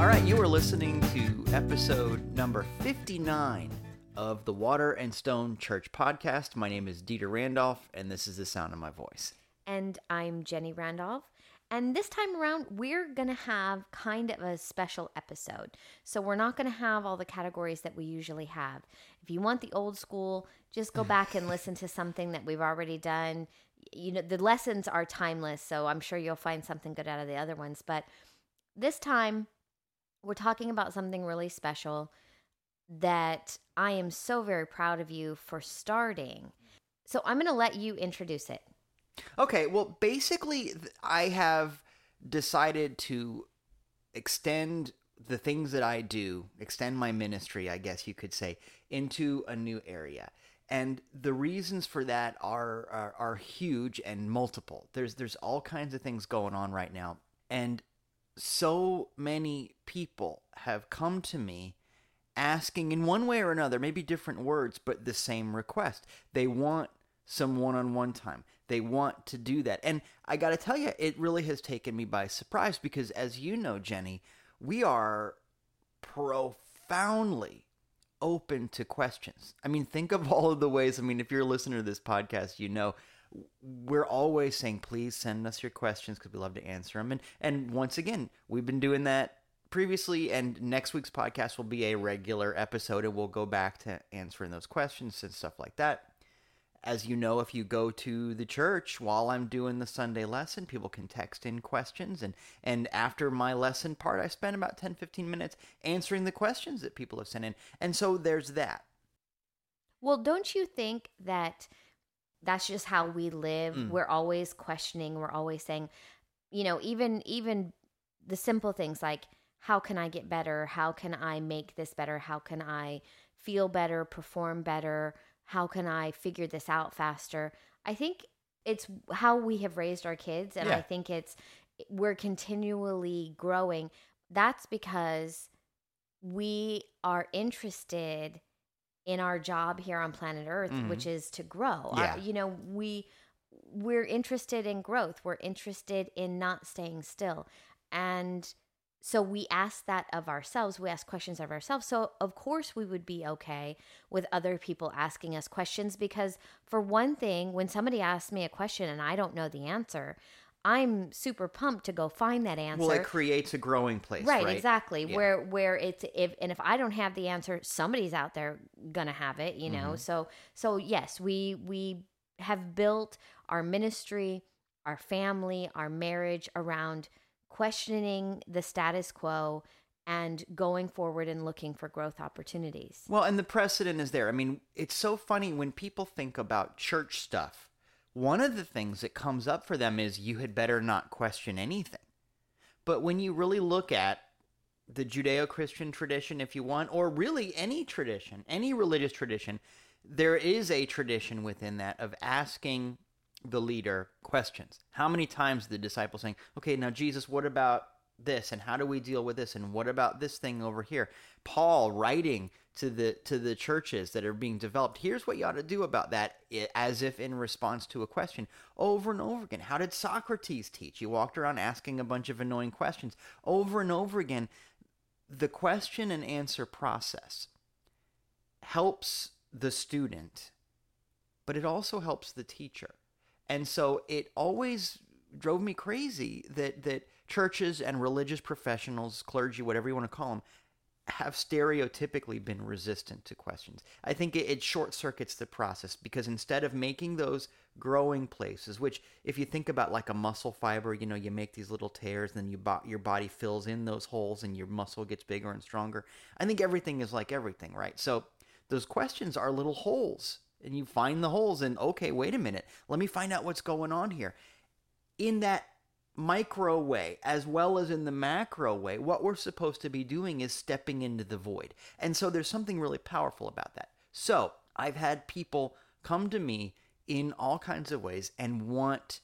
All right, you are listening to episode number 59 of the Water and Stone Church podcast. My name is Dieter Randolph, and this is the sound of my voice. And I'm Jenny Randolph. And this time around, we're going to have kind of a special episode. So, we're not going to have all the categories that we usually have. If you want the old school, just go back and listen to something that we've already done. You know, the lessons are timeless, so I'm sure you'll find something good out of the other ones. But this time, we're talking about something really special that I am so very proud of you for starting. So, I'm going to let you introduce it. Okay, well, basically, I have decided to extend the things that I do, extend my ministry, I guess you could say, into a new area. And the reasons for that are, are are huge and multiple. There's there's all kinds of things going on right now, and so many people have come to me asking in one way or another, maybe different words, but the same request. They want some one on one time. They want to do that. And I got to tell you, it really has taken me by surprise because, as you know, Jenny, we are profoundly open to questions. I mean, think of all of the ways. I mean, if you're a listener to this podcast, you know we're always saying, please send us your questions because we love to answer them. And and once again, we've been doing that previously, and next week's podcast will be a regular episode, and we'll go back to answering those questions and stuff like that as you know, if you go to the church while I'm doing the Sunday lesson, people can text in questions. And, and after my lesson part, I spend about 10, 15 minutes answering the questions that people have sent in. And so there's that. Well, don't you think that that's just how we live? Mm. We're always questioning, we're always saying, you know, even even the simple things like how can I get better? How can I make this better? How can I feel better, perform better? how can I figure this out faster? I think it's how we have raised our kids and Yeah. I think it's we're continually growing. That's because we are interested in our job here on planet Earth, Mhm. which is to grow. Yeah. Our- you know, we we're interested in growth. We're interested in not staying still. And so we ask that of ourselves. We ask questions of ourselves. So, of course, we would be okay with other people asking us questions because, for one thing, when somebody asks me a question and I don't know the answer, I'm super pumped to go find that answer. Well, it creates a growing place, right? Right, exactly. Yeah. Where where it's if and if I don't have the answer, somebody's out there gonna have it, you know. Mhm. So so yes, we we have built our ministry, our family, our marriage around questioning the status quo and going forward and looking for growth opportunities. Well, and the precedent is there. I mean, it's so funny when people think about church stuff. One of the things that comes up for them is you had better not question anything. But when you really look at the Judeo Christian tradition, if you want, or really any tradition, any religious tradition, there is a tradition within that of asking the leader questions. How many times the disciples saying, okay, now Jesus, what about this and how do we deal with this and what about this thing over here? Paul writing to the to the churches that are being developed. Here's what you ought to do about that as if in response to a question. Over and over again how did socrates teach? He walked around asking a bunch of annoying questions. Over and over again the question and answer process helps the student but it also helps the teacher. And so it always drove me crazy that that churches and religious professionals, clergy, whatever you want to call them, have stereotypically been resistant to questions. I think it, it short circuits the process because instead of making those growing places, which if you think about like a muscle fiber, you know, you make these little tears, and then you bo- your body fills in those holes and your muscle gets bigger and stronger. I think everything is like everything, right? So those questions are little holes and you find the holes and okay, wait a minute, let me find out what's going on here. In that micro way as well as in the macro way, what we're supposed to be doing is stepping into the void. And so there's something really powerful about that. So I've had people come to me in all kinds of ways and want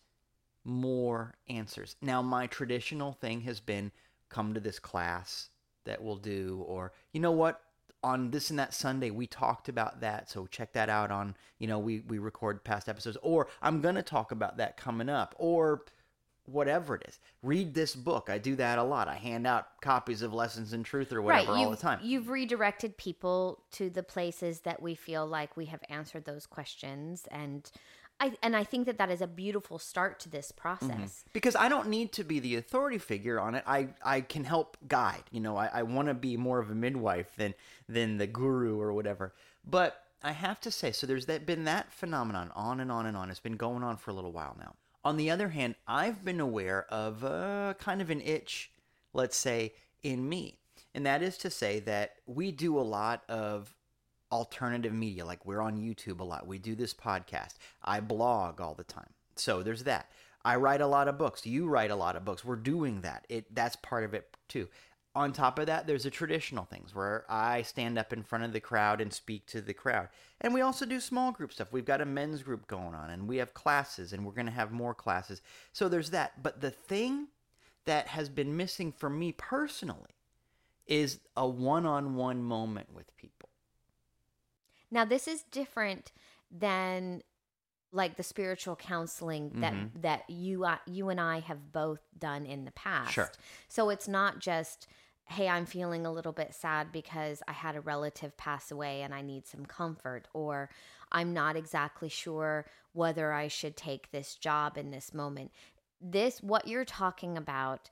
more answers. Now, my traditional thing has been come to this class that we'll do, or you know what? On this and that Sunday, we talked about that. So check that out on, you know, we, we record past episodes, or I'm going to talk about that coming up, or whatever it is. Read this book. I do that a lot. I hand out copies of Lessons in Truth or whatever all the time. You've redirected people to the places that we feel like we have answered those questions, and I and I think that that is a beautiful start to this mm-hmm. process. because I don't need to be the authority figure on it. I, I can help guide. You know, I, I want to be more of a midwife than than the guru or whatever. But I have to say, so there's that been that phenomenon on and on and on. It's been going on for a little while now. On the other hand, I've been aware of uh, kind of an itch, let's say, in me, and that is to say that we do a lot of alternative media. Like we're on YouTube a lot. We do this podcast. I blog all the time. So there's that. I write a lot of books. You write a lot of books. We're doing that. It that's part of it too. On top of that, there's the traditional things where I stand up in front of the crowd and speak to the crowd. And we also do small group stuff. We've got a men's group going on and we have classes and we're going to have more classes. So there's that. But the thing that has been missing for me personally is a one-on-one moment with people. Now, this is different than like the spiritual counseling that Mm-hmm. that you uh, you and I have both done in the past. Sure. So it's not just hey, I'm feeling a little bit sad because I had a relative pass away and I need some comfort or I'm not exactly sure whether I should take this job in this moment. This what you're talking about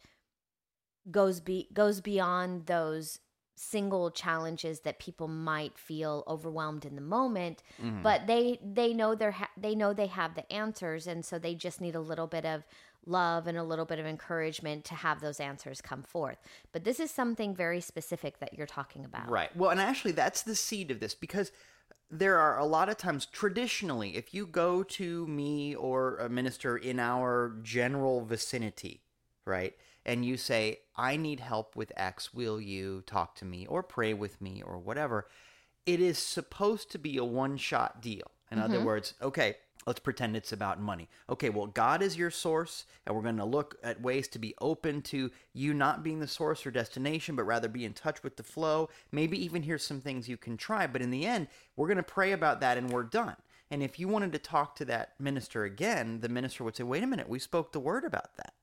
goes be goes beyond those single challenges that people might feel overwhelmed in the moment Mm-hmm. but they they know they're ha- they know they have the answers and so they just need a little bit of love and a little bit of encouragement to have those answers come forth but this is something very specific that you're talking about Right. Well, and actually, that's the seed of this because there are a lot of times, traditionally, if you go to me or a minister in our general vicinity, right, and you say, I need help with X, will you talk to me or pray with me or whatever, it is supposed to be a one shot deal. In other mm-hmm. words, okay, let's pretend it's about money. Okay, well, God is your source, and we're going to look at ways to be open to you not being the source or destination, but rather be in touch with the flow. Maybe even here's some things you can try. But in the end, we're going to pray about that and we're done. And if you wanted to talk to that minister again, the minister would say, wait a minute, we spoke the word about that.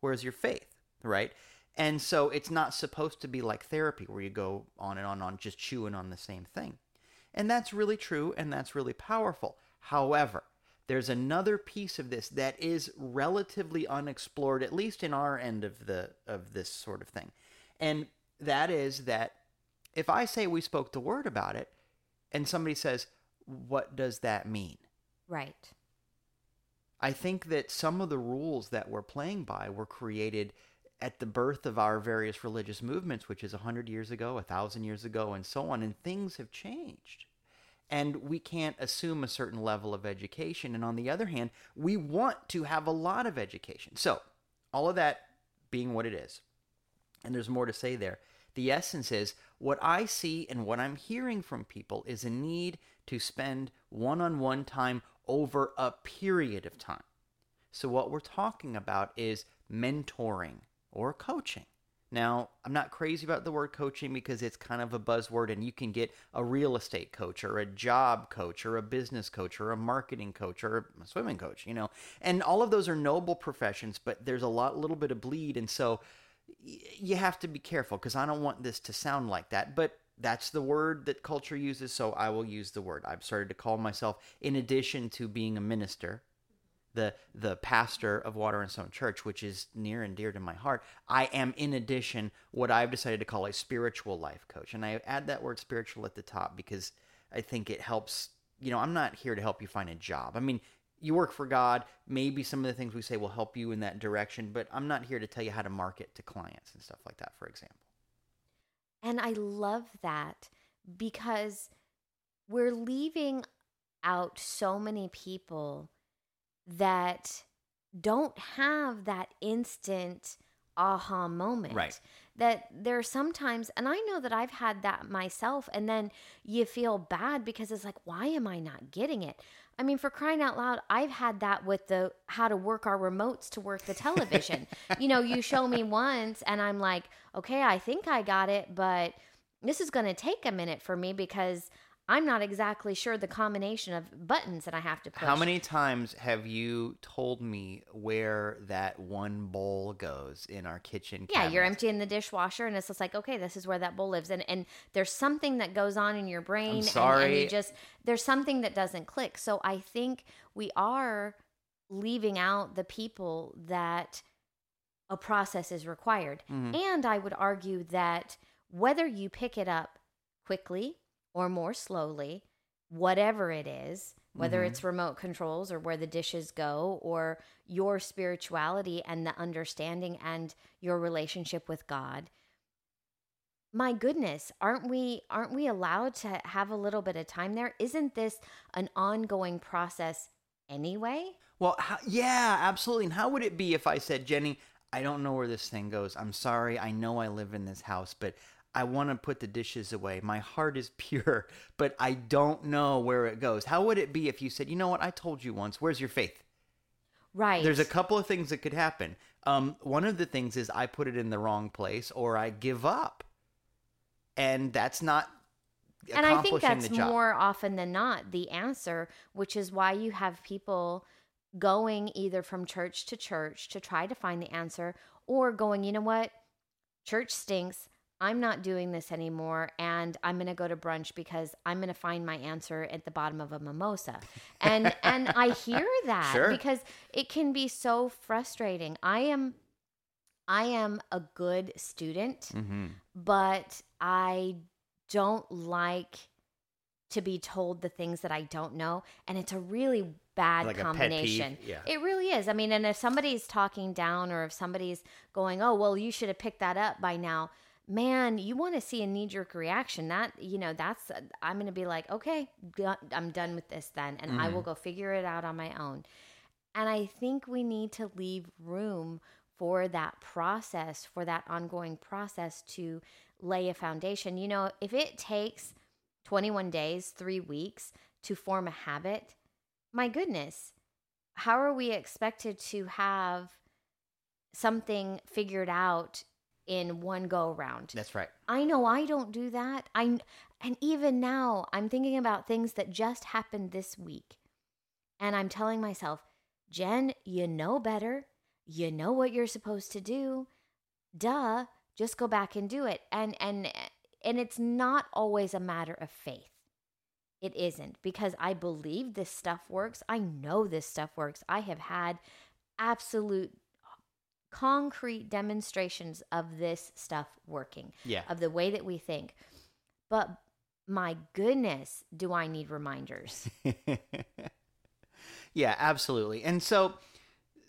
Where's your faith? Right? And so it's not supposed to be like therapy where you go on and on and on just chewing on the same thing. And that's really true and that's really powerful. However, there's another piece of this that is relatively unexplored at least in our end of the of this sort of thing. And that is that if I say we spoke the word about it and somebody says what does that mean? right I think that some of the rules that we're playing by were created at the birth of our various religious movements, which is 100 years ago, 1,000 years ago, and so on, and things have changed. And we can't assume a certain level of education. And on the other hand, we want to have a lot of education. So, all of that being what it is, and there's more to say there. The essence is what I see and what I'm hearing from people is a need to spend one on one time over a period of time. So, what we're talking about is mentoring or coaching. Now, I'm not crazy about the word coaching because it's kind of a buzzword, and you can get a real estate coach or a job coach or a business coach or a marketing coach or a swimming coach, you know. And all of those are noble professions, but there's a lot, little bit of bleed. And so you have to be careful because I don't want this to sound like that. But that's the word that culture uses, so I will use the word. I've started to call myself, in addition to being a minister, the the pastor of Water and Stone Church, which is near and dear to my heart. I am, in addition, what I've decided to call a spiritual life coach, and I add that word spiritual at the top because I think it helps. You know, I'm not here to help you find a job. I mean, you work for God. Maybe some of the things we say will help you in that direction, but I'm not here to tell you how to market to clients and stuff like that. For example. And I love that because we're leaving out so many people that don't have that instant aha moment. Right. That there's sometimes, and I know that I've had that myself, and then you feel bad because it's like, why am I not getting it? I mean, for crying out loud, I've had that with the how to work our remotes to work the television. you know, you show me once, and I'm like, okay, I think I got it, but this is going to take a minute for me because I'm not exactly sure the combination of buttons that I have to push. How many times have you told me where that one bowl goes in our kitchen? Yeah, you're emptying the dishwasher, and it's just like, okay, this is where that bowl lives, and and there's something that goes on in your brain, and- And, sorry. you just there's something that doesn't click. So I think we are leaving out the people that a process is required, Mhm. and I would argue that whether you pick it up quickly or more slowly, whatever it is, whether Mhm. it's remote controls or where the dishes go or your spirituality and the understanding and your relationship with God. My goodness, aren't we aren't we allowed to have a little bit of time there? Isn't this an ongoing process anyway? Well, how, yeah, absolutely. And how would it be if I said, Jenny, I don't know where this thing goes. I'm sorry. I know I live in this house, but I want to put the dishes away. My heart is pure, but I don't know where it goes. How would it be if you said, you know what? I told you once. Where's your faith? Right. There's a couple of things that could happen. Um, one of the things is I put it in the wrong place or I give up. And that's not and I think that's more often than not the answer, which is why you have people going either from church to church to try to find the answer or going, you know what? Church stinks. I'm not doing this anymore and I'm going to go to brunch because I'm going to find my answer at the bottom of a mimosa. And and I hear that Sure. because it can be so frustrating. I am I am a good student hmm but I don't like to be told the things that I don't know. And it's a really bad Like combination. yeah. It really is. I mean, and if somebody's talking down or if somebody's going, oh, well, you should have picked that up by now, man, you want to see a knee jerk reaction. That, you know, that's, I'm going to be like, okay, I'm done with this then. And I Mm-hmm. will go figure it out on my own. And I think we need to leave room for that process, for that ongoing process to lay a foundation. You know, if it takes 21 days, three weeks to form a habit, my goodness, how are we expected to have something figured out in one go round? That's right. I know I don't do that. I and even now I'm thinking about things that just happened this week. And I'm telling myself, "Jen, you know better. You know what you're supposed to do. Duh, just go back and do it." And and and it's not always a matter of faith. It isn't because I believe this stuff works. I know this stuff works. I have had absolute concrete demonstrations of this stuff working Yeah. of the way that we think. But my goodness, do I need reminders? yeah, absolutely. And so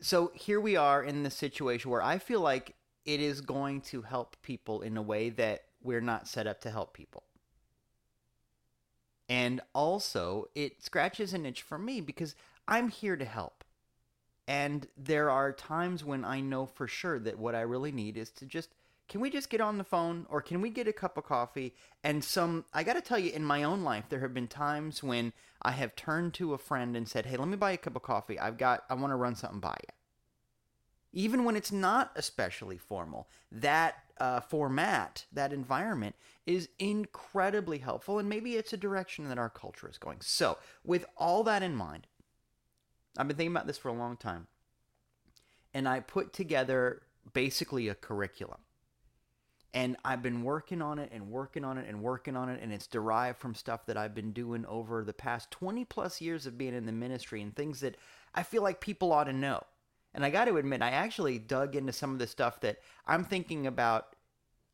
so here we are in this situation where I feel like it is going to help people in a way that we're not set up to help people. And also, it scratches an itch for me because I'm here to help. And there are times when I know for sure that what I really need is to just can we just get on the phone or can we get a cup of coffee and some I got to tell you in my own life there have been times when I have turned to a friend and said, "Hey, let me buy a cup of coffee. I've got I want to run something by you." Even when it's not especially formal, that uh, format, that environment is incredibly helpful, and maybe it's a direction that our culture is going. So, with all that in mind, I've been thinking about this for a long time. And I put together basically a curriculum. And I've been working on it and working on it and working on it. And it's derived from stuff that I've been doing over the past 20 plus years of being in the ministry and things that I feel like people ought to know. And I got to admit, I actually dug into some of the stuff that I'm thinking about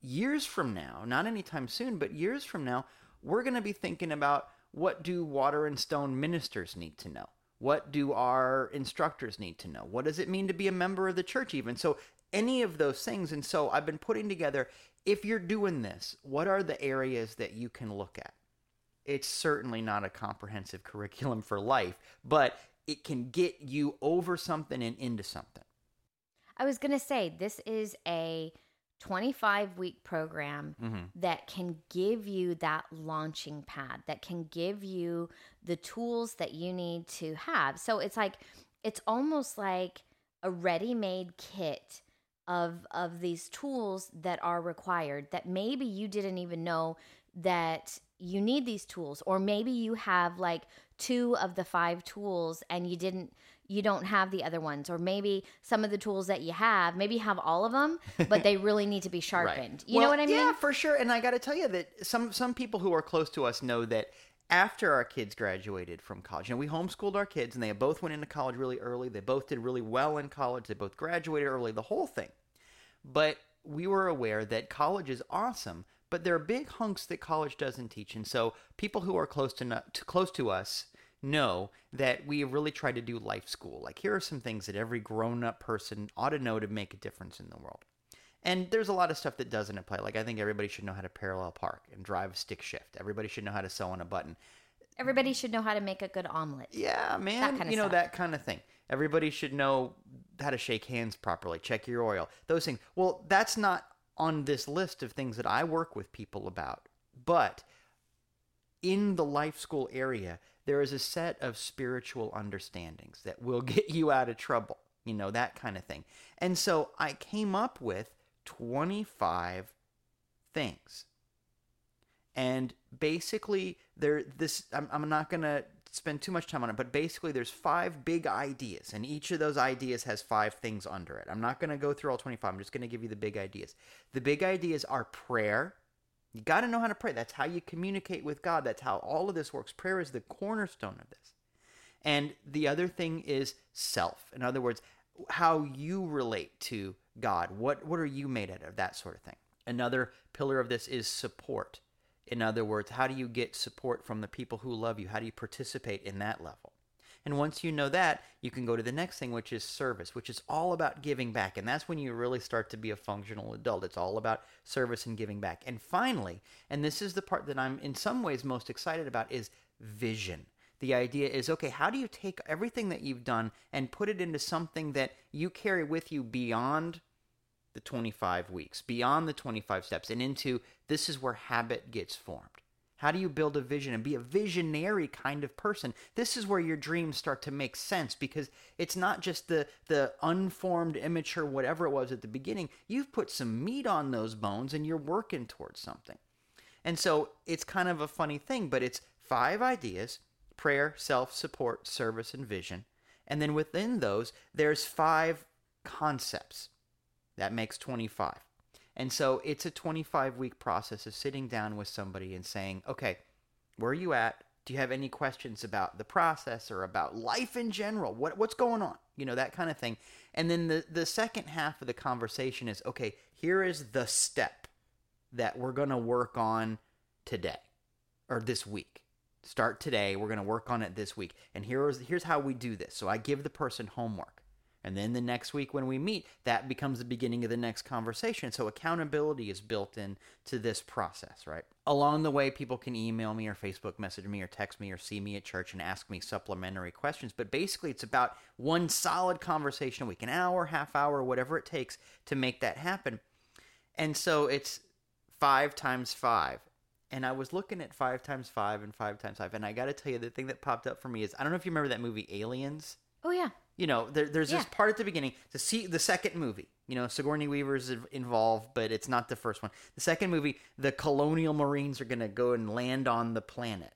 years from now, not anytime soon, but years from now, we're going to be thinking about what do water and stone ministers need to know? What do our instructors need to know? What does it mean to be a member of the church, even? So, any of those things. And so, I've been putting together if you're doing this, what are the areas that you can look at? It's certainly not a comprehensive curriculum for life, but it can get you over something and into something. I was going to say this is a 25 week program mm-hmm. that can give you that launching pad, that can give you the tools that you need to have. So it's like, it's almost like a ready made kit of of these tools that are required that maybe you didn't even know that you need these tools or maybe you have like two of the five tools and you didn't you don't have the other ones or maybe some of the tools that you have maybe have all of them but they really need to be sharpened you know what i mean Yeah, for sure. And I got to tell you that some some people who are close to us know that after our kids graduated from college, know, we homeschooled our kids, and they both went into college really early. They both did really well in college. They both graduated early. The whole thing. But we were aware that college is awesome, but there are big hunks that college doesn't teach. And so people who are close to, not, to close to us know that we have really tried to do life school. Like here are some things that every grown-up person ought to know to make a difference in the world. And there's a lot of stuff that doesn't apply. Like I think everybody should know how to parallel park and drive a stick shift. Everybody should know how to sew on a button. everybody should know how to make a good omelet Yeah, man. you know stuff. that kind of thing. Everybody should know how to shake hands properly, check your oil, those things. Well, that's not on this list of things that I work with people about. But in the life school area, there is a set of spiritual understandings that will get you out of trouble, you know, that kind of thing. And so I came up with 25 things. And basically there this i'm, I'm not to spend too much time on it but basically there's five big ideas and each of those ideas has five things under it. I'm not to go through all 25 i'm just to give you the big ideas. The big ideas are prayer you got to know how to pray. That's how you communicate with god. That's how all of this works. Prayer is the cornerstone of this. And the other thing is self. In other words how you relate to god. What what are you made out of? That sort of thing. Another pillar of this is support. In other words, how do you get support from the people who love you? How do you participate in that level? And once you know that, you can go to the next thing, which is service, which is all about giving back. And that's when you really start to be a functional adult. It's all about service and giving back. And finally, and this is the part that I'm in some ways most excited about, is vision. The idea is okay, how do you take everything that you've done and put it into something that you carry with you beyond the 25 weeks, beyond the 25 steps, and into this is where habit gets formed. How do you build a vision and be a visionary kind of person? This is where your dreams start to make sense because it's not just the the unformed, immature, whatever it was at the beginning. You've put some meat on those bones and you're working towards something. And so it's kind of a funny thing, but it's five ideas prayer, self support, service, and vision. And then within those, there's five concepts. That makes 25. And so it's a 25 week process of sitting down with somebody and saying, okay, where are you at? Do you have any questions about the process or about life in general? What, what's going on? You know, that kind of thing. And then the, the second half of the conversation is, okay, here is the step that we're going to work on today or this week. Start today. We're going to work on it this week. And here's here's how we do this. So I give the person homework. And then the next week when we meet, that becomes the beginning of the next conversation. So accountability is built in to this process, right? Along the way, people can email me or Facebook message me or text me or see me at church and ask me supplementary questions. But basically, it's about one solid conversation a week, an hour, half hour, whatever it takes to make that happen. And so it's five times five. And I was looking at five times five and five times five. And I got to tell you, the thing that popped up for me is I don't know if you remember that movie Aliens oh yeah you know, there, there's this part at the beginning to see the second movie. You know, Sigourney Weaver's in- involved, but it's not the first one. The second movie, the colonial marines are going to go and land on the planet.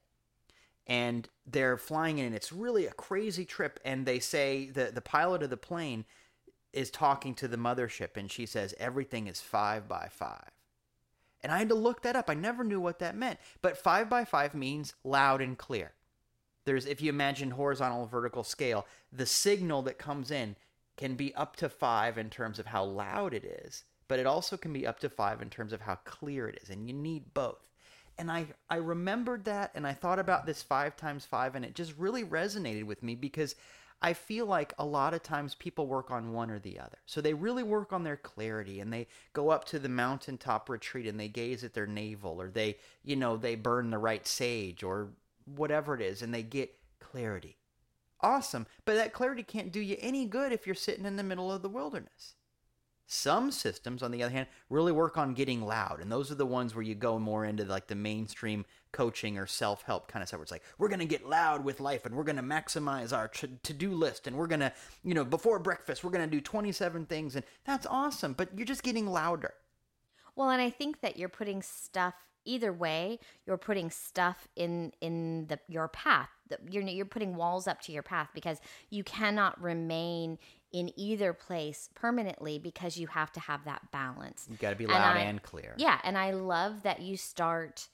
And they're flying in, and it's really a crazy trip. And they say the, the pilot of the plane is talking to the mothership, and she says, Everything is five by five. And I had to look that up. I never knew what that meant. But five by five means loud and clear there's if you imagine horizontal vertical scale the signal that comes in can be up to five in terms of how loud it is but it also can be up to five in terms of how clear it is and you need both and i i remembered that and i thought about this five times five and it just really resonated with me because I feel like a lot of times people work on one or the other. So they really work on their clarity and they go up to the mountaintop retreat and they gaze at their navel or they, you know, they burn the right sage or whatever it is and they get clarity. Awesome. But that clarity can't do you any good if you're sitting in the middle of the wilderness. Some systems, on the other hand, really work on getting loud, and those are the ones where you go more into like the mainstream coaching or self-help kind of stuff. Where it's like we're gonna get loud with life, and we're gonna maximize our to- to-do list, and we're gonna, you know, before breakfast, we're gonna do 27 things, and that's awesome. But you're just getting louder. Well, and I think that you're putting stuff either way, you're putting stuff in in the your path. You're you're putting walls up to your path because you cannot remain in either place permanently because you have to have that balance. You got to be And loud I- and clear. Yeah, and I love that you start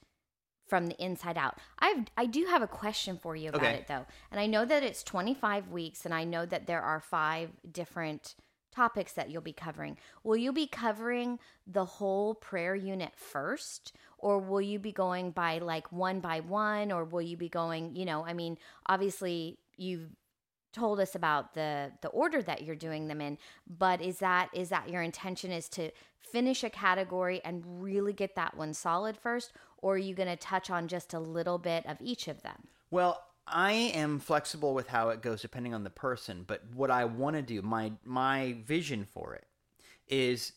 from the inside out. I I do have a question for you about Okay. it though. And I know that it's 25 weeks and I know that there are 5 different topics that you'll be covering. Will you be covering the whole prayer unit first or will you be going by like one by one or will you be going, you know, I mean, obviously you've told us about the the order that you're doing them in but is that is that your intention is to finish a category and really get that one solid first or are you going to touch on just a little bit of each of them Well, I am flexible with how it goes depending on the person, but what I want to do, my my vision for it is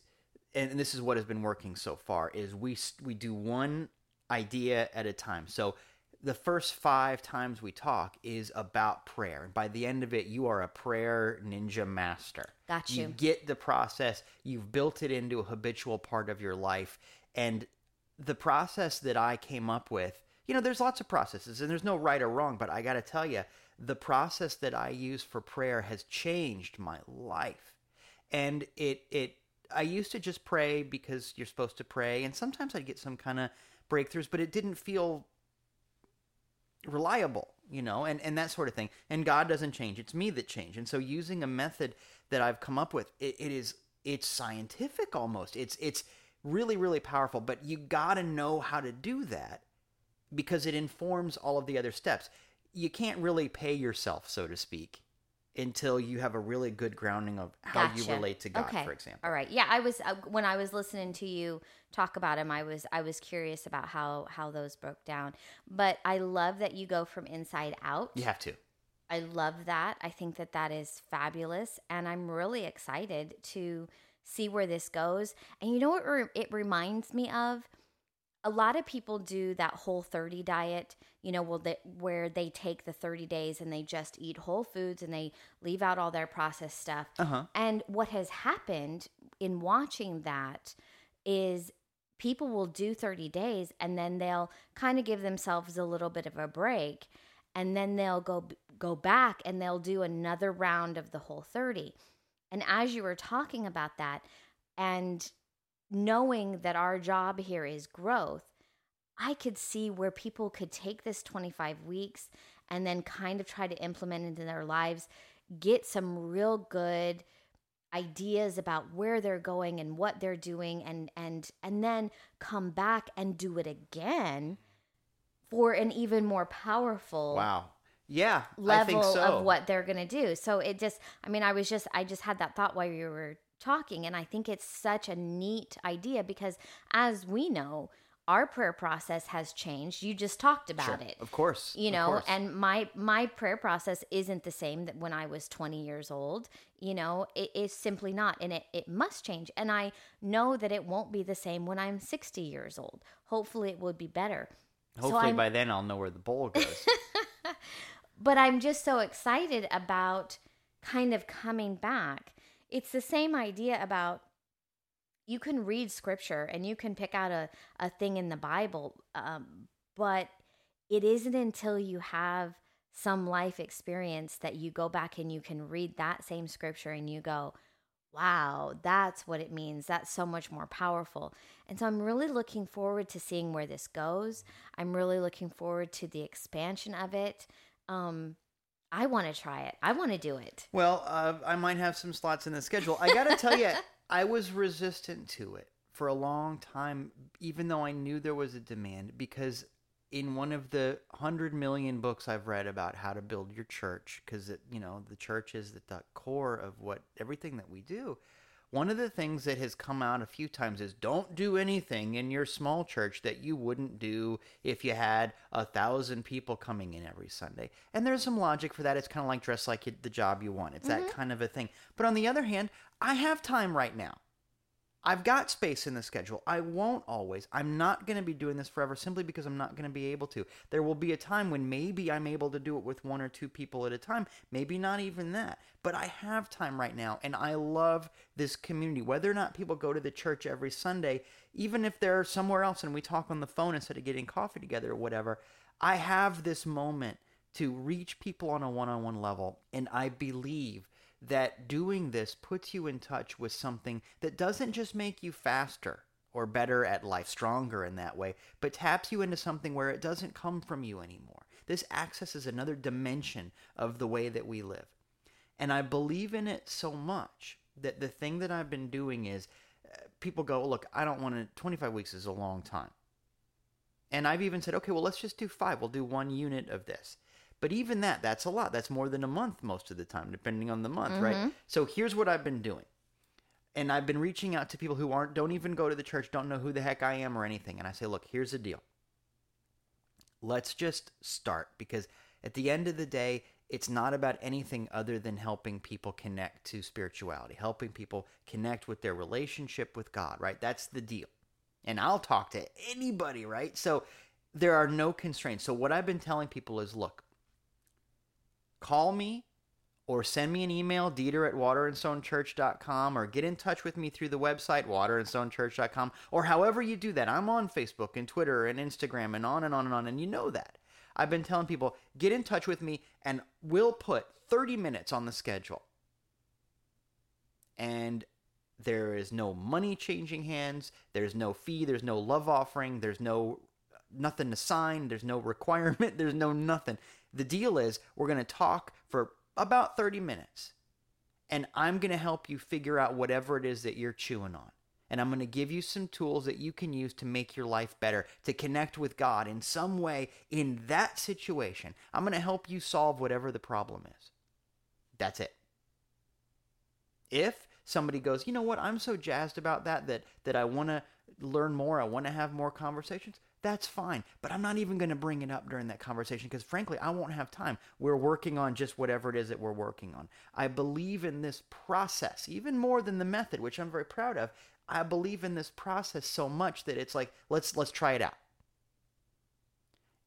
and this is what has been working so far is we we do one idea at a time. So the first 5 times we talk is about prayer. And by the end of it, you are a prayer ninja master. Got You you. get the process, you've built it into a habitual part of your life and the process that I came up with, you know, there's lots of processes and there's no right or wrong, but I got to tell you, the process that I use for prayer has changed my life. And it it I used to just pray because you're supposed to pray and sometimes I'd get some kind of breakthroughs, but it didn't feel reliable, you know, and, and that sort of thing. And God doesn't change. It's me that change. And so using a method that I've come up with, it, it is it's scientific almost. It's it's really, really powerful. But you gotta know how to do that because it informs all of the other steps. You can't really pay yourself, so to speak, until you have a really good grounding of how you relate to God, okay. for example. all right yeah i was uh, when i was listening to you talk about him i was i was curious about how how those broke down but i love that you go from inside out You have to. I love that. I think that that is fabulous. And I'm really excited to see where this goes. And you know what re- it reminds me of? A lot of people do that whole 30 diet, you know, where they take the 30 days and they just eat whole foods and they leave out all their processed stuff. Uh huh. And what has happened in watching that is people will do 30 days and then they'll kind of give themselves a little bit of a break and then they'll go go back and they'll do another round of the whole 30. And as you were talking about that and knowing that our job here is growth, I could see where people could take this 25 weeks and then kind of try to implement it in their lives, get some real good ideas about where they're going and what they're doing and and and then come back and do it again for an even more powerful Wow. Yeah. I level think so. of what they're going to do. So it just I mean I was just I just had that thought while you were talking and I think it's such a neat idea because as we know our prayer process has changed. You just talked about Sure. it Of course. you know course. and my my prayer process isn't the same that when i was 20 years old you know it is simply not and it, it must change and i know that it won't be the same when i'm 60 years old hopefully it would be better Hopefully I'm- by then I'll know where the bowl goes. but i'm just so excited about kind of coming back it's the same idea about you can read scripture and you can pick out a, a thing in the bible um, but it isn't until you have some life experience that you go back and you can read that same scripture and you go wow that's what it means. That's so much more powerful. And so i'm really looking forward to seeing where this goes. I'm really looking forward to the expansion of it. Um, i want to try it i want to do it Well, uh, I might have some slots in the schedule. I got to tell you, I was resistant to it for a long time, even though I knew there was a demand, because in one of the hundred million books I've read about how to build your church, because you know the church is at the core of what everything that we do. One of the things that has come out a few times is don't do anything in your small church that you wouldn't do if you had a thousand people coming in every Sunday. And there's some logic for that. It's kind of like dress like the job you want. It's that mm-hmm. kind of a thing. But on the other hand, I have time right now. I've got space in the schedule. I won't always. I'm not going to be doing this forever simply because I'm not going to be able to. There will be a time when maybe I'm able to do it with one or two people at a time, maybe not even that. But I have time right now, and I love this community. Whether or not people go to the church every Sunday, even if they're somewhere else and we talk on the phone instead of getting coffee together or whatever, I have this moment to reach people on a one on one level, and I believe that doing this puts you in touch with something that doesn't just make you faster or better at life, stronger in that way, but taps you into something where it doesn't come from you anymore. This accesses another dimension of the way that we live. And I believe in it so much that the thing that I've been doing is uh, people go, look, I don't want to, 25 weeks is a long time. And I've even said, okay, well, let's just do five. We'll do one unit of this. But even that, that's a lot. That's more than a month most of the time, depending on the month, Mm-hmm. right? So here's what I've been doing. And I've been reaching out to people who aren't don't even go to the church, don't know who the heck I am or anything. And I say, look, here's the deal. Let's just start because at the end of the day, it's not about anything other than helping people connect to spirituality, helping people connect with their relationship with God, right? That's the deal. And I'll talk to anybody, right? So there are no constraints. So what I've been telling people is look, call me or send me an email, Dieter at waterandstonechurch.com, or get in touch with me through the website, waterandstonechurch.com, or however you do that. I'm on Facebook and Twitter and Instagram and on and on and on, and you know that. I've been telling people, get in touch with me, and we'll put 30 minutes on the schedule. And there is no money changing hands, there's no fee, there's no love offering, there's no nothing to sign, there's no requirement, there's no nothing. The deal is we're going to talk for about 30 minutes. And I'm going to help you figure out whatever it is that you're chewing on. And I'm going to give you some tools that you can use to make your life better, to connect with God in some way in that situation. I'm going to help you solve whatever the problem is. That's it. If somebody goes, you know what, I'm so jazzed about that that that I want to learn more, I want to have more conversations, that's fine. But I'm not even going to bring it up during that conversation because frankly, I won't have time. We're working on just whatever it is that we're working on. I believe in this process even more than the method, which I'm very proud of. I believe in this process so much that it's like, let's let's try it out.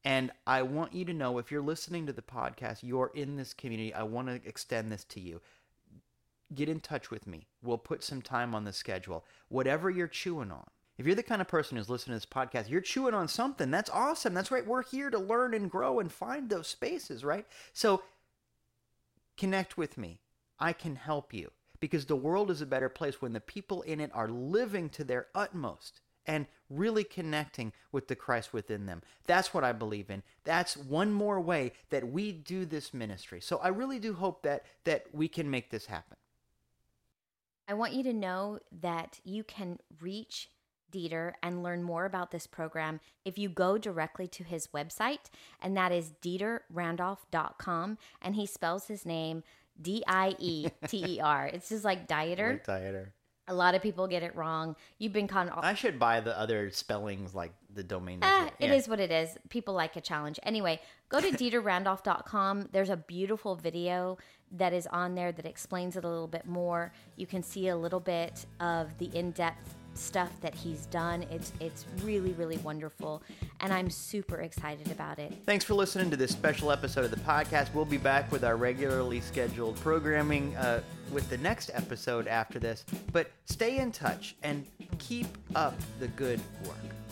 And I want you to know if you're listening to the podcast, you're in this community. I want to extend this to you. Get in touch with me. We'll put some time on the schedule. Whatever you're chewing on. If you're the kind of person who's listening to this podcast, you're chewing on something. That's awesome. That's right. We're here to learn and grow and find those spaces, right? So connect with me. I can help you because the world is a better place when the people in it are living to their utmost and really connecting with the Christ within them. That's what I believe in. That's one more way that we do this ministry. So I really do hope that that we can make this happen. I want you to know that you can reach Dieter and learn more about this program if you go directly to his website, and that is dieterrandolph.com. And he spells his name D I E T E R. It's just like dieter. dieter. A lot of people get it wrong. You've been of. I should buy the other spellings like the domain. Eh, yeah. is what it is. People like a challenge. Anyway, go to dieterrandolph.com. There's a beautiful video that is on there that explains it a little bit more. You can see a little bit of the in-depth stuff that he's done. It's it's really really wonderful and I'm super excited about it. Thanks for listening to this special episode of the podcast. We'll be back with our regularly scheduled programming uh, with the next episode after this. But stay in touch and keep up the good work.